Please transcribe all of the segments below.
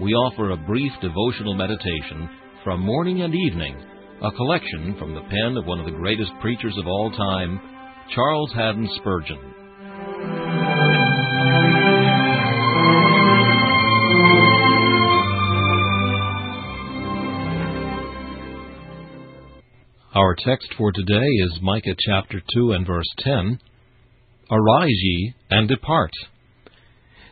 we offer a brief devotional meditation from morning and evening, a collection from the pen of one of the greatest preachers of all time, Charles Haddon Spurgeon. Our text for today is Micah chapter 2 and verse 10. Arise ye and depart.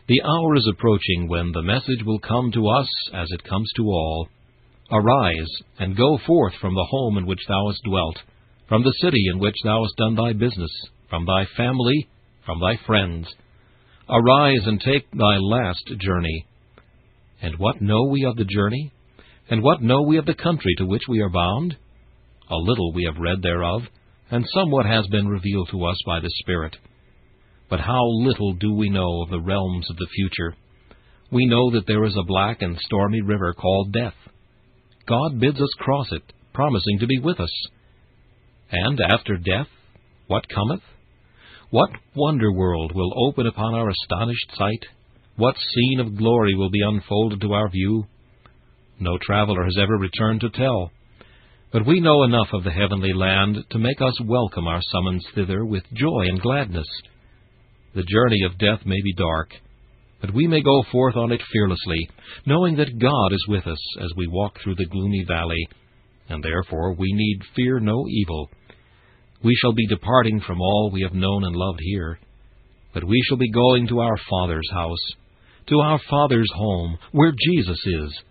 The hour is approaching when the message will come to us as it comes to all. Arise, and go forth from the home in which thou hast dwelt, from the city in which thou hast done thy business, from thy family, from thy friends. Arise and take thy last journey. And what know we of the journey? And what know we of the country to which we are bound? A little we have read thereof, and somewhat has been revealed to us by the Spirit. But how little do we know of the realms of the future. We know that there is a black and stormy river called death. God bids us cross it, promising to be with us. And after death, what cometh? What wonder world will open upon our astonished sight? What scene of glory will be unfolded to our view? No traveler has ever returned to tell. But we know enough of the heavenly land to make us welcome our summons thither with joy and gladness. The journey of death may be dark, but we may go forth on it fearlessly, knowing that God is with us as we walk through the gloomy valley, and therefore we need fear no evil. We shall be departing from all we have known and loved here, but we shall be going to our Father's house, to our Father's home, where Jesus is,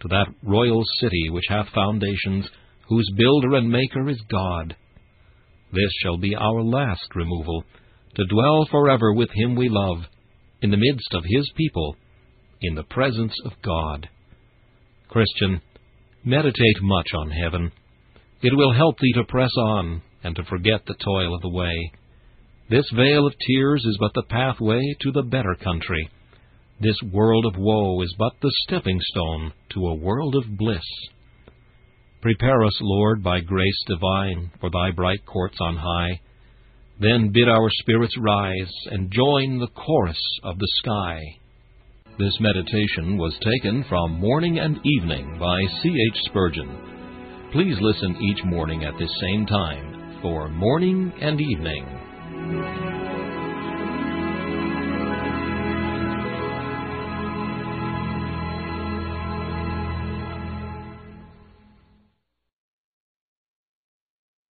to that royal city which hath foundations, whose builder and maker is God. This shall be our last removal to dwell forever with him we love, in the midst of his people, in the presence of God. Christian, meditate much on heaven. It will help thee to press on and to forget the toil of the way. This vale of tears is but the pathway to the better country. This world of woe is but the stepping stone to a world of bliss. Prepare us, Lord, by grace divine, for thy bright courts on high. Then bid our spirits rise and join the chorus of the sky. This meditation was taken from Morning and Evening by C. H. Spurgeon. Please listen each morning at this same time for Morning and Evening.